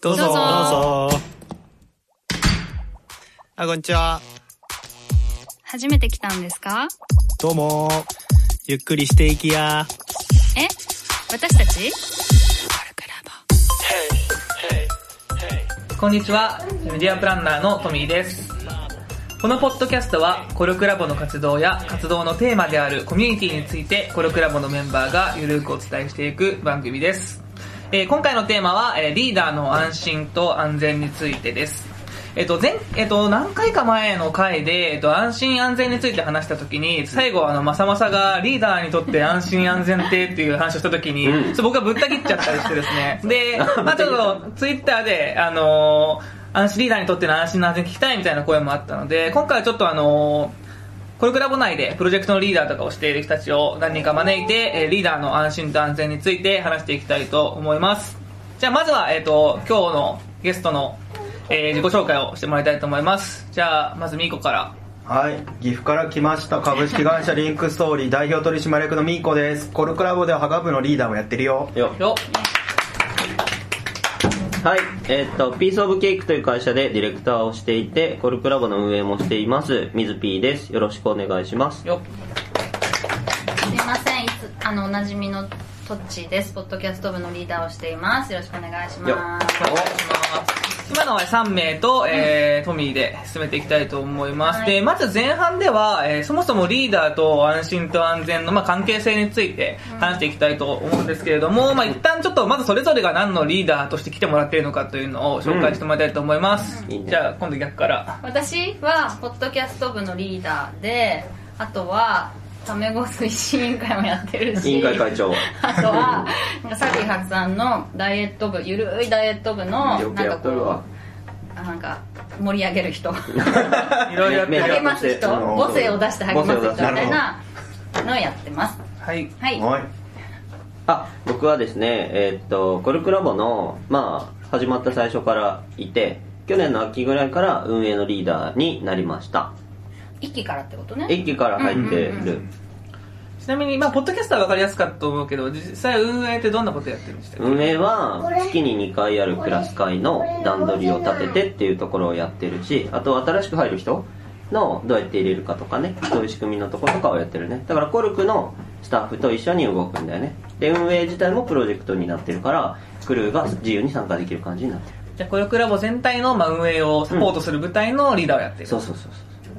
どうぞ。どうぞどうぞ。あ、こんにちは。初めて来たんですか？どうも。ゆっくりしていきや。え？私たち？こんにちは、メディアプランナーのトミーです。このポッドキャストは、コルクラボの活動や活動のテーマであるコミュニティについて、コルクラボのメンバーがゆるくお伝えしていく番組です。えー今回のテーマは、えーリーダーの安心と安全についてです。えっ、と、前、えっ、と、何回か前の回で、えっ、と、安心安全について話したときに、最後、あの、まさまさがリーダーにとって安心安全ってっていう話をしたときに、うん僕はぶった切っちゃったりしてですね。で、まあちょっと、ツイッターで、あのー安心リーダーにとっての安心の安全聞きたいみたいな声もあったので、今回はちょっとあのーコルクラボ内でプロジェクトのリーダーとかをしている人たちを何人か招いて、えーリーダーの安心と安全について話していきたいと思います。じゃあまずは、えっ、と、今日のゲストの、えー自己紹介をしてもらいたいと思います。じゃあ、まずミーコから。はい、岐阜から来ました株式会社リンクストーリー代表取締役のミーコですコルクラボではハガ部のリーダーもやってるよよよはい、えーっと、ピースオブケークという会社でディレクターをしていて、コルクラボの運営もしています、水 P です。よろしくお願いします。よすいません。いつあのおなじみのトッチーです。ポッドキャスト部のリーダーをしています。よろしくお願いします。よお願いします今のは3名と、えートミーで進めていきたいと思います、はい。でまず前半では、えーそもそもリーダーと安心と安全の、まあ、関係性について話していきたいと思うんですけれども、まあ、一旦ちょっとまずそれぞれが何のリーダーとして来てもらっているのかというのを紹介してもらいたいと思います、うん。じゃあ今度逆から。私はポッドキャスト部のリーダーであとはタメ語推進委員会もやってるし。委員会会長。あとはなんかサリー発案のダイエット部ゆるいダイエット部のよくやなんかこうっとるわ。あなんか盛り上げる人。いろいろやってる。励ます人。うん母性を出して励ます人みたいなのをやってます。はい。はい。はい。あ、僕はですね、えーっと、コルクラボの、まあ、始まった最初からいて、去年の秋ぐらいから運営のリーダーになりました。一期からってことね。駅から入ってうんうんる。ちなみに、まあ、ポッドキャストは分かりやすかったと思うけど実際運営ってどんなことやってるんでしたっけ？運営は月に2回あるクラス会の段取りを立ててっていうところをやってるしあと新しく入る人のどうやって入れるかとかねそういう仕組みのところとかをやってるね。だからコルクのスタッフと一緒に動くんだよね。で運営自体もプロジェクトになってるからクルーが自由に参加できる感じになってる。じゃあコルクラボ全体の、まあ、運営をサポートする部隊のリーダーをやってる、そうそうそうそう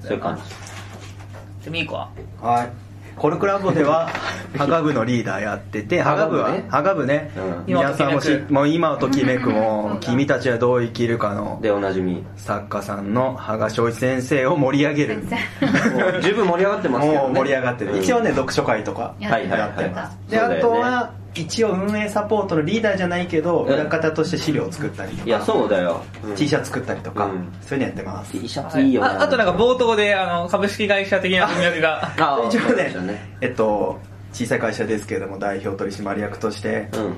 そういう感じ。でミーコは？はい。コルクラボでは ハガ部のリーダーやっててハガ部はハガ部ね。皆さんもし今をときめく。もう今をときめくもうん君たちはどう生きるかのでおなじみ。も作家さんの羽賀翔一先生を盛り上げる。十分盛り上がってますけど、ね、もう盛り上がってる、うん一応ね読書会とかやってはいはいはいやってたであとは一応運営サポートのリーダーじゃないけどうん裏方として資料を作ったりとか。いやそうだよ、うん。T シャツ作ったりとか、うん。そういうのやってます。T シャツい。いよね。ああとなんか冒頭であの株式会社的な文脈があ 一応そうでねね。えっと小さい会社ですけれども代表取締役としてうん。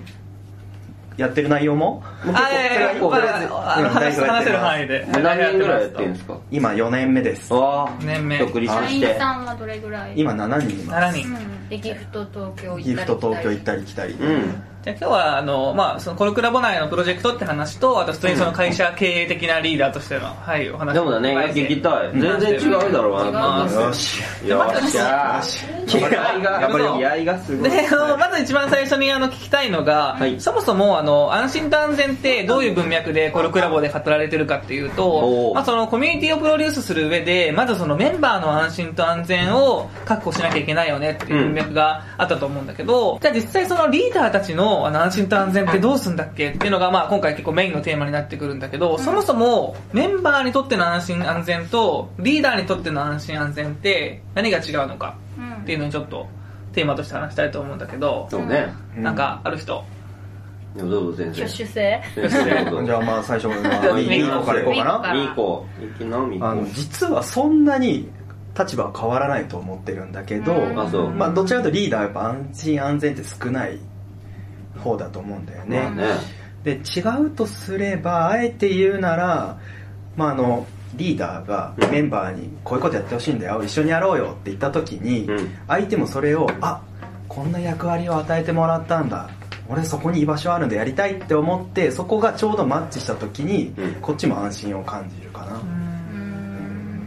やってる内容もあいやいやいやまああのうん話話せる範囲で。何年ぐらいやってるんですか？今4年目です。わあ。年目。独立社員してさんはどれぐらい？今7人います。7人。うんでギフト東京行ったり岐阜と東京行ったり来たり、うんじゃあ今日はあの、まあ、そのコルクラボ内のプロジェクトって話とあと普通にその会社経営的なリーダーとしての、はいお話でもだね、聞きたい。全然違うだろうな。まあよし。よっし。ゃー。気合が、頑張るぞ気合がすごい。で、あの、まず一番最初にあの聞きたいのが、はい。そもそもあの、安心と安全ってどういう文脈でコルクラボで語られてるかっていうおと、ーまあそのコミュニティをプロデュースする上で、まずそのメンバーの安心と安全を確保しなきゃいけないよねっていう文脈があったと思うんだけど、じゃあ実際そのリーダーたちのあの安心と安全ってどうすんだっけっていうのがまあ今回結構メインのテーマになってくるんだけど、そもそもメンバーにとっての安心安全とリーダーにとっての安心安全って何が違うのかうんっていうのにちょっとテーマとして話したいと思うんだけど、そうね。うんなんかある人？どうぞ全然。挙手制？じゃあまあ最初はミーコからいこうかなミーコ。いきな、ミあの。実はそんなに立場は変わらないと思ってるんだけど、うんあ、そう。まあどちらかというとリーダーはやっぱ安心安全って少ない方だと思うんだよね。で違うとすればあえて言うならまああのリーダーがメンバーにこういうことやってほしいんだよ。一緒にやろうよって言った時に、うん。相手もそれをあこんな役割を与えてもらったんだ。俺そこに居場所あるんでやりたいって思ってそこがちょうどマッチした時に、うん。こっちも安心を感じるかな、うん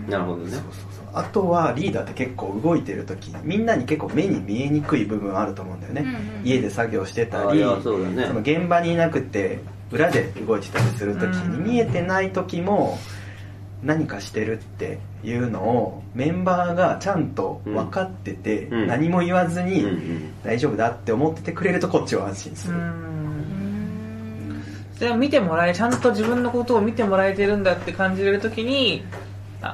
なるほどね。そうそうそう。あとはリーダーって結構動いてる時みんなに結構目に見えにくい部分あると思うんだよね、うんうん家で作業してたりそね。その現場にいなくて裏で動いてたりする時にうん。見えてない時も何かしてるっていうのをメンバーがちゃんと分かってて、うん。何も言わずにん大丈夫だって思っててくれるとこっちは安心する、うん。それは見てもらえちゃんと自分のことを見てもらえてるんだって感じれるときにあ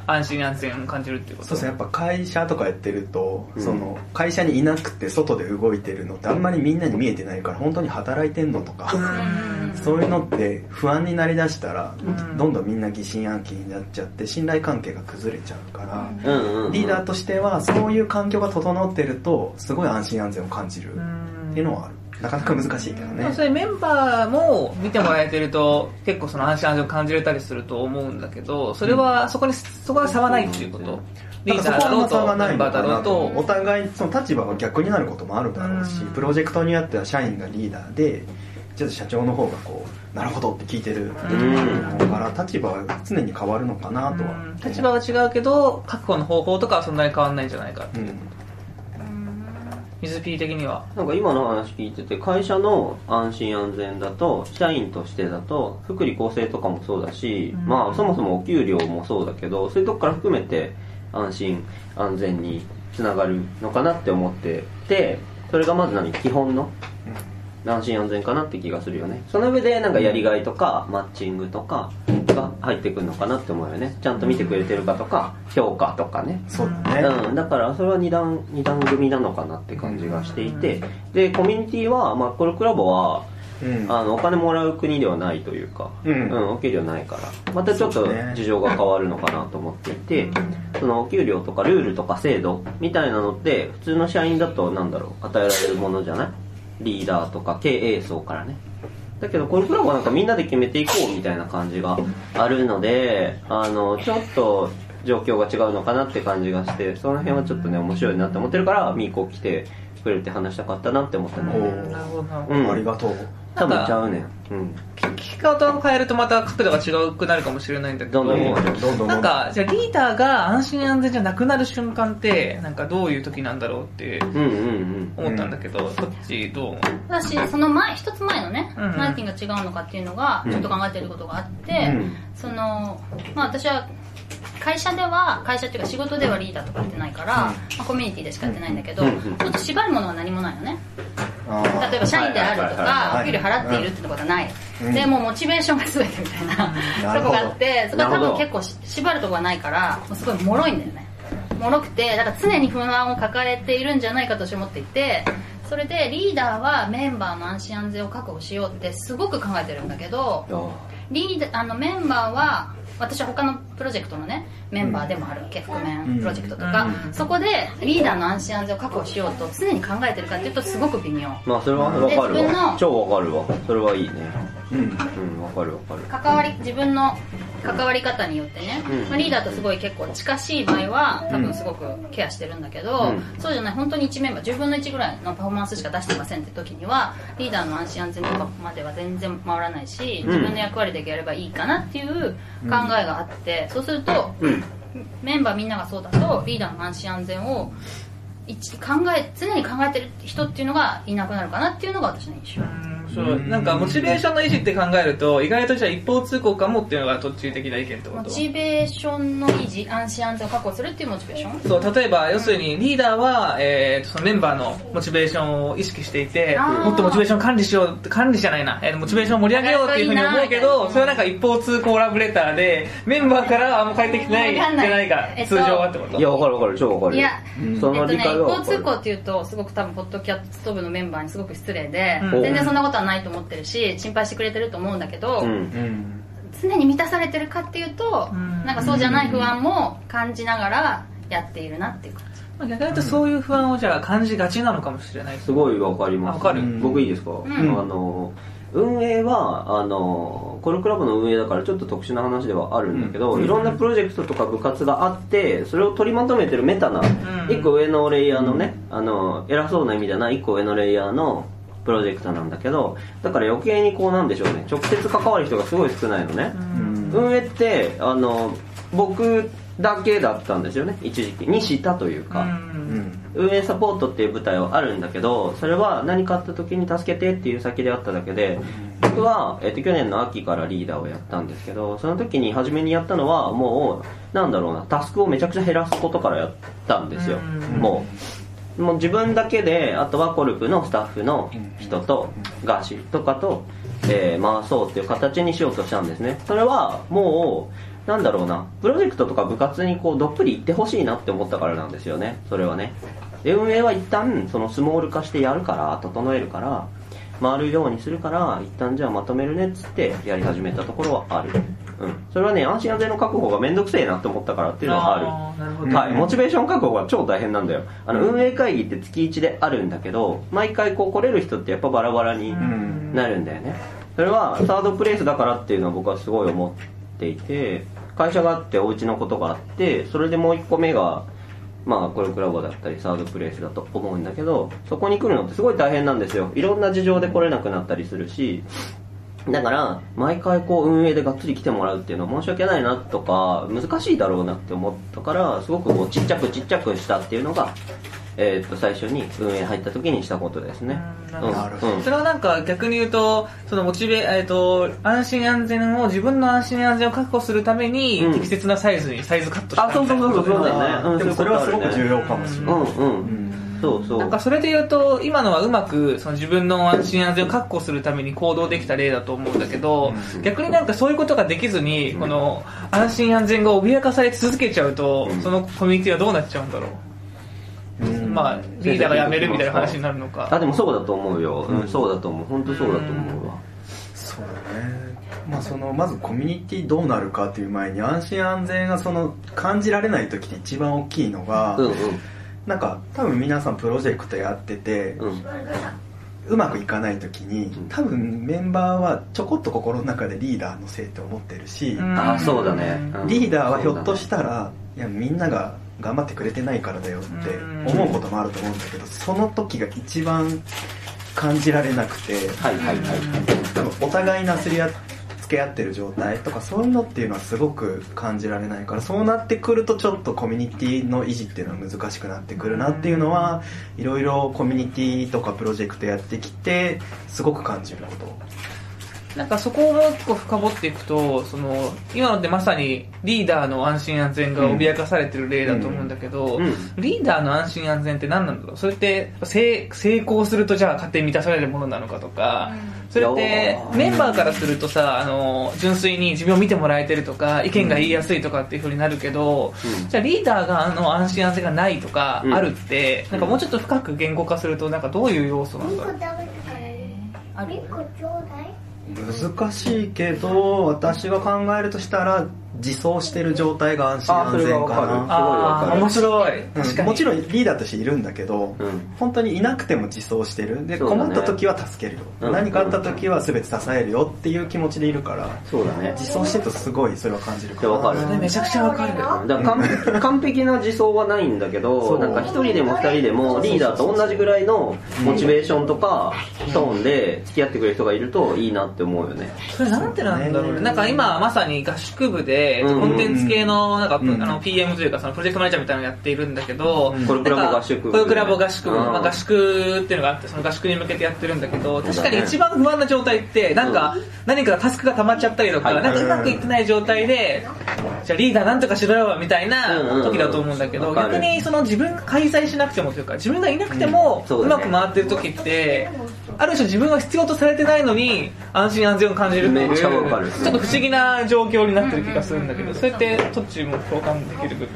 安心安全を感じるってこと。そうですねやっぱ会社とかやってると、うん。その会社にいなくて外で動いてるのってあんまりみんなに見えてないから本当に働いてんのとか、うん。そういうのって不安になりだしたら、うん。どんどんみんな疑心暗鬼になっちゃって信頼関係が崩れちゃうから、リーダーとしてはそういう環境が整ってるとすごい安心安全を感じる。うっんていうのはある。なかなか難しいけどね。それメンバーも見てもらえてると結構その安心安全を感じれたりすると思うんだけどそれはそこにそこは差はないっていうこと。リーダーだろうなんかそこは差がないと。メンバーだろうのかなと。おと互いその立場が逆になることもあるだろうし、うん。プロジェクトによっては社員がリーダーでちょっと社長の方がこうなるほどって聞いてる。と思うから立場は常に変わるのかなとは、うん。立場は違うけど確保の方法とかはそんなに変わんないんじゃないかうん水 P 的には？なんか今の話聞いてて会社の安心安全だと社員としてだと福利厚生とかもそうだし、うん。まあそもそもお給料もそうだけどそういうとこから含めて安心安全につながるのかなって思っててそれがまず何？基本の？安心安全かなって気がするよね。その上でなんかやりがいとかマッチングとかが入ってくるのかなって思うよね。ちゃんと見てくれてるかとか評価とかね。そうだね、うん、だからそれは二段二段組なのかなって感じがしていて。でコミュニティはまあコルクラボはうん。あのお金もらう国ではないというか、うん。お給料ないから。またちょっと事情が変わるのかなと思っていてそのお給料とかルールとか制度みたいなのって普通の社員だとなんだろう与えられるものじゃない？リーダーとか経営層からね。だけどコルクラボはなんかみんなで決めていこうみたいな感じがあるのであのちょっと状況が違うのかなって感じがしてその辺はちょっとね面白いなって思ってるからミーコ来てくれて話したかったなって思っておねー。なるほどなるほど。うん。ありがとう多分ちゃうね。んうん。聞き方を変えるとまた角度が違うくなるかもしれないんだけどどんどんどんど。んなんかじゃあリーダーが安心安全じゃなくなる瞬間ってなんかどういう時なんだろうってうんうんうん。思ったんだけど、こっちどう思う？私その前一つ前のね、うんうん。何が違うのかっていうのがちょっと考えてることがあって、うん。そのまあ私は会社では会社っていうか仕事ではリーダーとかやってないから、まあ、コミュニティでしかやってないんだけど、ちょっと縛るものは何もないのね。例えば社員であるとかお給料払っているってことはない、うん。でもうモチベーションが全てみたいな。とこがあってそこは多分結構し縛るとこがないからもうすごい脆いんだよね。脆くてだから常に不安を抱えているんじゃないかと思っていてそれでリーダーはメンバーの安心安全を確保しようってすごく考えてるんだけどリーダーあのメンバーは私は他のプロジェクトのねメンバーでもあるわけ覆面プロジェクトとか、うん。そこでリーダーの安心安全を確保しようと常に考えてるかっていうとすごく微妙まあそれはわかるわ超わかるわそれはいいねうん。うん。わかるわかる。関わり自分の関わり方によってね、うん。まあ、リーダーとすごい結構近しい場合は多分すごくケアしてるんだけど、うん。そうじゃない本当に1メンバー10分の1ぐらいのパフォーマンスしか出してませんって時にはリーダーの安心安全とかまでは全然回らないし自分の役割だけやればいいかなっていう考えがあって、そうするとうん。メンバーみんながそうだとリーダーの安心安全を一考え常に考えてる人っていうのがいなくなるかなっていうのが私の印象、そうなんかモチベーションの維持って考えると意外とじゃあ一方通行かもっていうのが途中的な意見ってこと？モチベーションの維持安心安全を確保するっていうモチベーション？そう例えば要するにリーダーは、えーとそのメンバーのモチベーションを意識していてもっとモチベーション管理しよう管理じゃないな、えーモチベーションを盛り上げようっていうふうに思うけいいなどそれはなんか一方通行ラブレターでメンバーからはあんま返ってきてないじゃない。かえっと通常はってこと？いやわかるわかる超わかる。よいやうんその理えっとね、一方通行っていうとすごく多分ポッドキャスト部のメンバーにすごく失礼で、うん。全然そんなことはないと思ってるし心配してくれてると思うんだけど、うん。うん。常に満たされてるかっていうと、うん。なんかそうじゃない不安も感じながらやっているなっていう感じ。まあ逆に言うとそういう不安をじゃあ感じがちなのかもしれないすごいわかります。あわかる。僕いいですか、ん。あの運営はあのコルクラブの運営だからちょっと特殊な話ではあるんだけど、うん。いろんなプロジェクトとか部活があってそれを取りまとめてるメタな、ん。一個上のレイヤーのね、あの偉そうな意味じゃない一個上のレイヤーのププロジェクトなんだけどだから余計にこうなんでしょうね。直接関わる人がすごい少ないのね、うん。運営ってあの僕だけだったんですよね。一時期。にしたというか、うん。運営サポートっていう舞台はあるんだけどそれは何かあった時に助けてっていう先であっただけで僕は、えっと去年の秋からリーダーをやったんですけどその時に初めにやったのはもうなんだろうな。タスクをめちゃくちゃ減らすことからやったんですよ。うん。もうもう自分だけであとはコルクのスタッフの人とガーシーとかと、えー回そうっていう形にしようとしたんですね。それはもうなんだろうな。プロジェクトとか部活にこうどっぷり行ってほしいなって思ったからなんですよね。それはね。で運営は一旦そのスモール化してやるから整えるから回るようにするから一旦じゃあまとめるねっつってやり始めたところはあるうん。それはね安心安全の確保がめんどくせえなって思ったからっていうのはある。あーなるほどはい、モチベーション確保が超大変なんだよ。あの運営会議って月1であるんだけど毎回こう来れる人ってやっぱバラバラにん。なるんだよね。それはサードプレイスだからっていうのは僕はすごい思っていて会社があってお家のことがあってそれでもう1個目がまあコルクラボだったりサードプレイスだと思うんだけどそこに来るのってすごい大変なんですよ。いろんな事情で来れなくなったりするしだから毎回こう運営でがっつり来てもらうっていうのは申し訳ないなとか難しいだろうなって思ったからすごくこうちっちゃくちっちゃくしたっていうのが、えーっと最初に運営入った時にしたことですね。うんなるほどうん。それはなんか逆に言うとそのモチベ、えっと安心安全を自分の安心安全を確保するために、うん。適切なサイズにサイズカットしたあそうそうそうそうそうだよね。うんでもそれはすごく重要かもしれない、うん。うんそうそう。なんかそれで言うと今のはうまくその自分の安心安全を確保するために行動できた例だと思うんだけど、うん。逆になんかそういうことができずにこの安心安全が脅かされ続けちゃうと、うんそのコミュニティはどうなっちゃうんだろう、うん。まあリーダーが辞めるみたいな話になるのか。あでもそうだと思うよ、うん、そうだと思う。本当そうだと思うわ。そうだね。まあそのまずコミュニティどうなるかっていう前に安心安全がその感じられない時って一番大きいのが、うんなんか多分皆さんプロジェクトやってて、うん。うまくいかない時にん。多分メンバーはちょこっと心の中でリーダーのせいって思ってるし、あそうだね、うん。リーダーはひょっとしたら、いやみんなが頑張ってくれてないからだよって思うこともあると思うんだけどその時が一番感じられなくてはいはいはい多分お互いなすり合付け合ってる状態とかそういうのっていうのはすごく感じられないからそうなってくるとちょっとコミュニティの維持っていうのは難しくなってくるなっていうのはいろいろコミュニティとかプロジェクトやってきてすごく感じることなんかそこをもう一個深掘っていくとその今のってまさにリーダーの安心安全が脅かされてる例だと思うんだけど、うん。リーダーの安心安全って何なんだろう？それって成成功するとじゃあ勝手に満たされるものなのかとか、それってメンバーからするとさあの純粋に自分を見てもらえてるとか意見が言いやすいとかっていう風になるけど、うん。じゃあリーダーがあの安心安全がないとかうん。あるって、なんかもうちょっと深く言語化するとなんかどういう要素なんだろう？ある？難しいけど私が考えるとしたら自走してる状態が安心安全かな。あ面白い。確かに。うんもちろんリーダーとしているんだけど、うん。本当にいなくても自走してる。で、ね。困った時は助けるよ、うん。何かあった時は全て支えるよっていう気持ちでいるからそうだね。自走してるとすごいそれは感じるかなわかる。それめちゃくちゃわかる。だから完完璧な自走はないんだけどなんか一人でも二人でもリーダーと同じぐらいのモチベーションとかトーンで付き合ってくれる人がいるといいなって思うよね。それなんてなんだろうね。ね。なんか今まさに合宿部で、うんコンテンツ系の、なんか、うんあの、PM というか、そのプロジェクトマネージャーみたいなのをやっているんだけど、うん。コルクラボ合宿。部コルクラボ合宿。まあ合宿っていうのがあって、その合宿に向けてやってるんだけど、確かに一番不安な状態って、なんか、何かタスクが溜まっちゃったりとか、はい。なんかうまくいってない状態で、じゃあリーダーなんとかしろよ、みたいな時だと思うん。だけど、うんうんうんわかる。逆にその自分が開催しなくてもというか、自分がいなくても、うまく回ってる時って、ある種自分は必要とされてないのに、安心安全を感じるっていう、ちょっと不思議な状況になってる気がするんだけど、それってトッチも共感できる部分？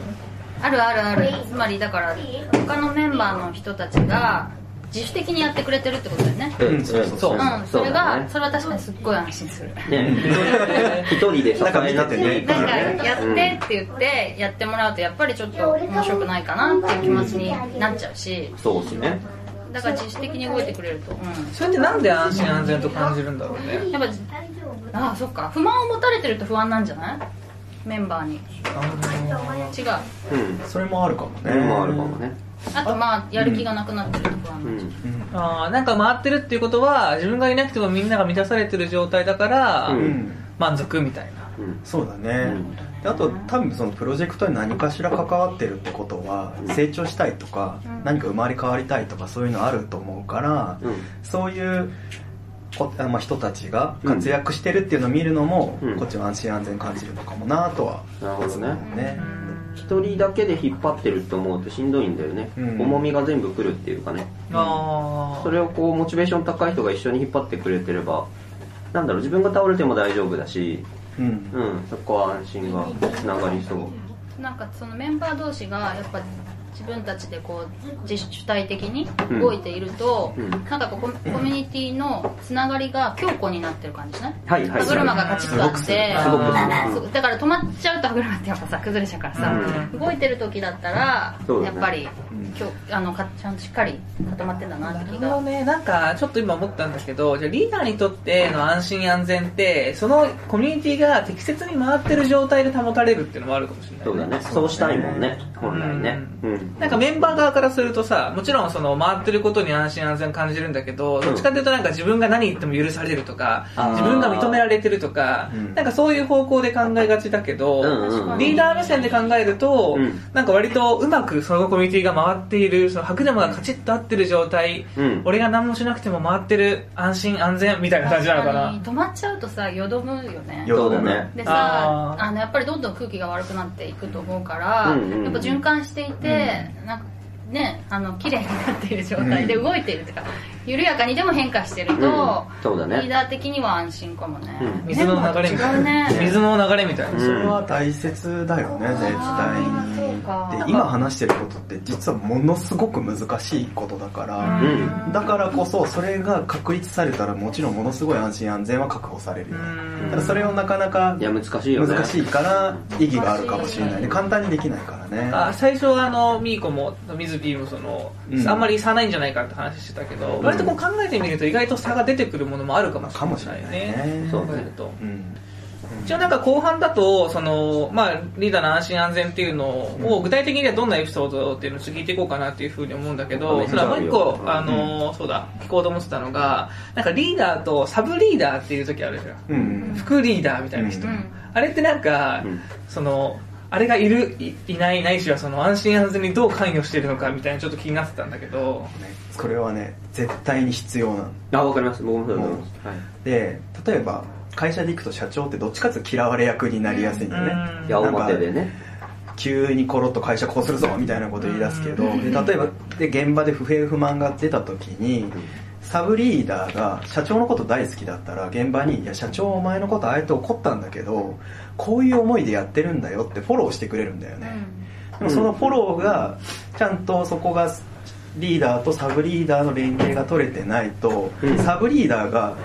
あるあるある。つまりだから他のメンバーの人たちが自主的にやってくれてるってことだよね。うんそうそうそう。うんそれだがね。それは確かにすっごい安心する。ね。一人で支えなくていいかなんかやってって言ってやってもらうとやっぱりちょっと面白くないかなっていう気持ちになっちゃうし。そうですね。だから自主的に動いてくれるとうん。それってなんで安心安全と感じるんだろうね。やっぱああそっか。不満を持たれてると不安なんじゃない？メンバーに。違う。うん。それもあるかもね。それもあるかもね。あとまあやる気がなくなってるところはうん。うん。あーなんか回ってるっていうことは自分がいなくてもみんなが満たされてる状態だから、うん。うん満足みたいな。うん。そうだね、うん。であと多分そのプロジェクトに何かしら関わってるってことは成長したいとか、うん。何か生まれ変わりたいとかそういうのあると思うから、うん。そういうこあまあ、人たちが活躍してるっていうのを見るのも、うん。こっちは安心安全感じるのかもなとは。なるほどね。思うね。一人だけで引っ張ってるって思うとしんどいんだよね、うん。重みが全部来るっていうかね。あそれをこうモチベーション高い人が一緒に引っ張ってくれてればなんだろう自分が倒れても大丈夫だしうん。うん。そこは安心がつながりそう。なんかそのメンバー同士がやっぱ自分たちでこう自主体的に動いていると、うん。なんかこうコミュニティのつながりが強固になってる感じしない？はいはい。歯車がカチッとあって。だから止まっちゃうと歯車ってやっぱさ崩れちゃうからさ、うん。動いてる時だったら、ね。やっぱりうん。今日あのかちゃんとしっかり固まってんだなって気が。なるほどねなんかちょっと今思ったんだけどじゃあリーダーにとっての安心安全ってそのコミュニティが適切に回ってる状態で保たれるっていうのもあるかもしれない、そうだね。そうしたいもんね。本来ね。うんなんかメンバー側からするとさもちろんその回ってることに安心安全感じるんだけど、どっちかっていうとなんか自分が何言っても許されるとか自分が認められてるとか、うん。なんかそういう方向で考えがちだけど、うんうんうん。リーダー目線で考えると、うん。なんか割とうまくそのコミュニティが回っているその歯車がカチッと合ってる状態、うん。俺が何もしなくても回ってる安心安全みたいな感じなのかな。確に止まっちゃうとさよどむよね。よそうだね。でさあのやっぱりどんどん空気が悪くなっていくと思うから、うんうんうん。やっぱ循環していて、なんかねあの綺麗になっている状態で動いているというか、緩やかにでも変化してると、うん。そうだね。リーダー的には安心かもね、うん。水の流れみたいな、ね水の流れみたいな、うん。それは大切だよね絶対に。で今話してることって実はものすごく難しいことだから、うん。だからこそそれが確立されたらもちろんものすごい安心安全は確保されるよ。うん。ただそれをなかなかいや難しいよね。難しいから意義があるかもしれないね。簡単にできないからね。あ最初はあのミーコも水ピーもその、うん。あんまり差ないんじゃないかって話してたけど、割とこう考えてみると意外と差が出てくるものもあるかもしれないかもしれないね。そう考えると。うん。一応なんか後半だとその、まあ、リーダーの安心安全っていうのを具体的にはどんなエピソードっていうのを聞いていこうかなっていうふうに思うんだけど、うん。それはもう一個、うん。あのそうだ聞こうと思ってたのがなんかリーダーとサブリーダーっていう時あるじゃん。うん。副リーダーみたいな人、うん。あれってなんか、うん。そのあれがいるいいないないしはその安心安全にどう関与しているのかみたいなちょっと気になってたんだけど。ねこれはね絶対に必要なの。あわかります。僕もそうだと思います。はい。で例えば会社で行くと社長ってどっちかっていうと嫌われ役になりやすいんだよね、うん。いやなんか表でね。急にコロッと会社こうするぞみたいなこと言い出すけど、で例えばで現場で不平不満が出た時に、サブリーダーが社長のこと大好きだったら現場に「いや社長お前のことあえて怒ったんだけどこういう思いでやってるんだよ」ってフォローしてくれるんだよね、でもそのフォローがちゃんとそこがリーダーとサブリーダーの連携が取れてないと、うん。サブリーダーが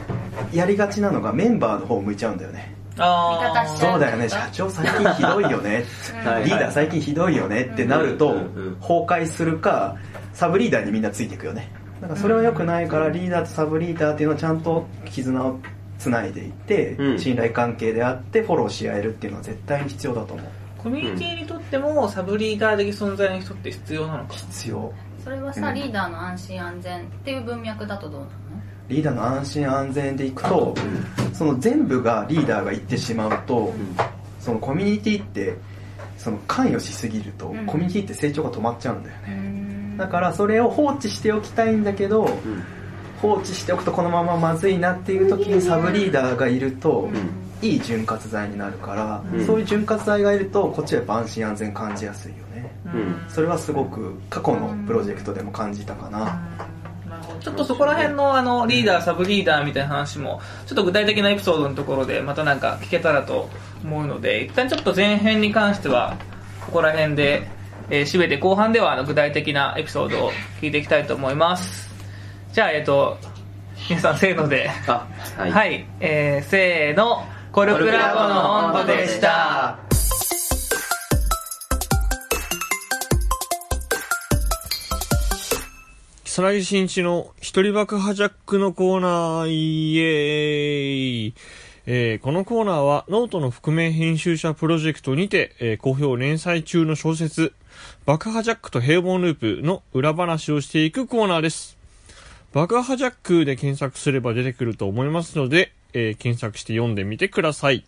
やりがちなのがメンバーの方を向いちゃうんだよね。あそうだよね。社長最近ひどいよね。はいリーダー最近ひどいよねってなるとうんうん崩壊するかサブリーダーにみんなついていくよねだからそれは良くないからリーダーとサブリーダーっていうのはちゃんと絆をつないでいってうん。信頼関係であってフォローし合えるっていうのは絶対に必要だと思う。コミュニティにとってもサブリーダー的存在の人って必要なのか。必要。それはさ、うん。リーダーの安心安全っていう文脈だとどうなの？リーダーの安心安全でいくとその全部がリーダーが言ってしまうとそのコミュニティってその関与しすぎるとうん。コミュニティって成長が止まっちゃうんだよね。うんだからそれを放置しておきたいんだけどうん放置しておくとこのまままずいなっていう時にサブリーダーがいるとうん。いい潤滑剤になるから、うん。そういう潤滑剤がいるとこっちはやっぱ安心安全感じやすいよね。うん。それはすごく過去のプロジェクトでも感じたかな、なるほど。ちょっとそこら辺のあのリーダーサブリーダーみたいな話もちょっと具体的なエピソードのところでまたなんか聞けたらと思うので一旦ちょっと前編に関してはここら辺で、えー締めて後半ではあの具体的なエピソードを聞いていきたいと思います。じゃあえっ、と皆さんせーので。あははい。い、えー、せーの。コルクラボの温度でした。草薙真一の一人爆破ジャックのコーナー、イエーイ。えーこのコーナーはノートの覆面編集者プロジェクトにて、えー好評連載中の小説、爆破ジャックと平凡ループの裏話をしていくコーナーです。爆破ジャックで検索すれば出てくると思いますので、えー検索して読んでみてください。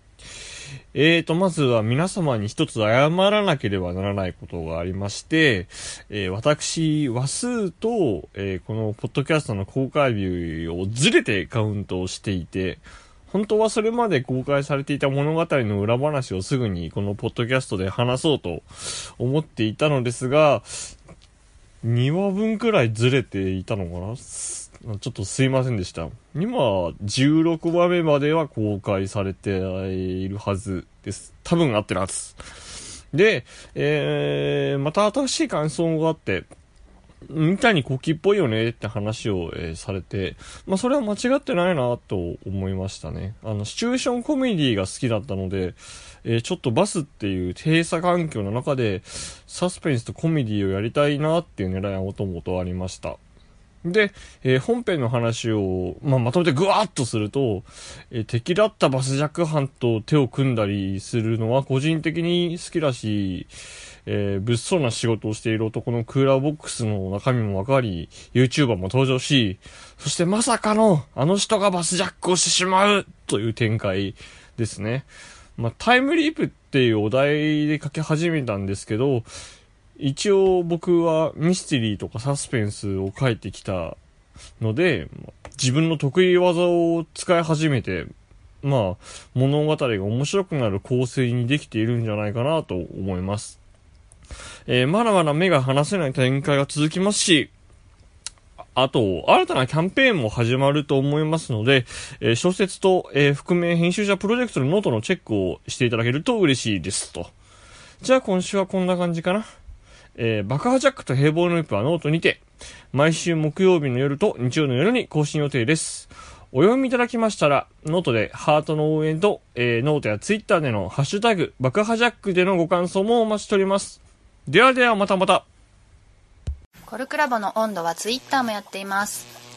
えーと、まずは皆様に一つ謝らなければならないことがありまして、えー私、話数と、えーこのポッドキャストの公開日をずれてカウントをしていて、本当はそれまで公開されていた物語の裏話をすぐにこのポッドキャストで話そうと思っていたのですが、2話分くらいずれていたのかな？ちょっとすいませんでした。今、16話目までは公開されているはずです。多分合ってるはず。で、えー、また新しい感想があって、みたいにコキっぽいよねって話を、えーされて、まあそれは間違ってないなと思いましたね。あの、シチュエーションコメディが好きだったので、えーちょっとバスっていう閉鎖環境の中で、サスペンスとコメディをやりたいなっていう狙いはもともとありました。で、えー本編の話を、まあ、まとめてぐわーっとすると、えー敵だったバスジャック犯と手を組んだりするのは個人的に好きだし、えー物騒な仕事をしている男のクーラーボックスの中身もわかり、YouTuber も登場し、そしてまさかの、あの人がバスジャックをしてしまうという展開ですね。まあ、タイムリープっていうお題で書き始めたんですけど、一応僕はミステリーとかサスペンスを書いてきたので、自分の得意技を使い始めて、まあ、物語が面白くなる構成にできているんじゃないかなと思います。えーまだまだ目が離せない展開が続きますし、あと、新たなキャンペーンも始まると思いますので、えー小説と、えー覆面編集者プロジェクトのノートのチェックをしていただけると嬉しいですと。じゃあ今週はこんな感じかな。えー爆破ジャックと平凡のループはノートにて、毎週木曜日の夜と日曜の夜に更新予定です。お読みいただきましたら、ノートでハートの応援と、えーノートやツイッターでのハッシュタグ、爆破ジャックでのご感想もお待ちしております。ではではまたまた。コルクラボの温度はツイッターもやっています。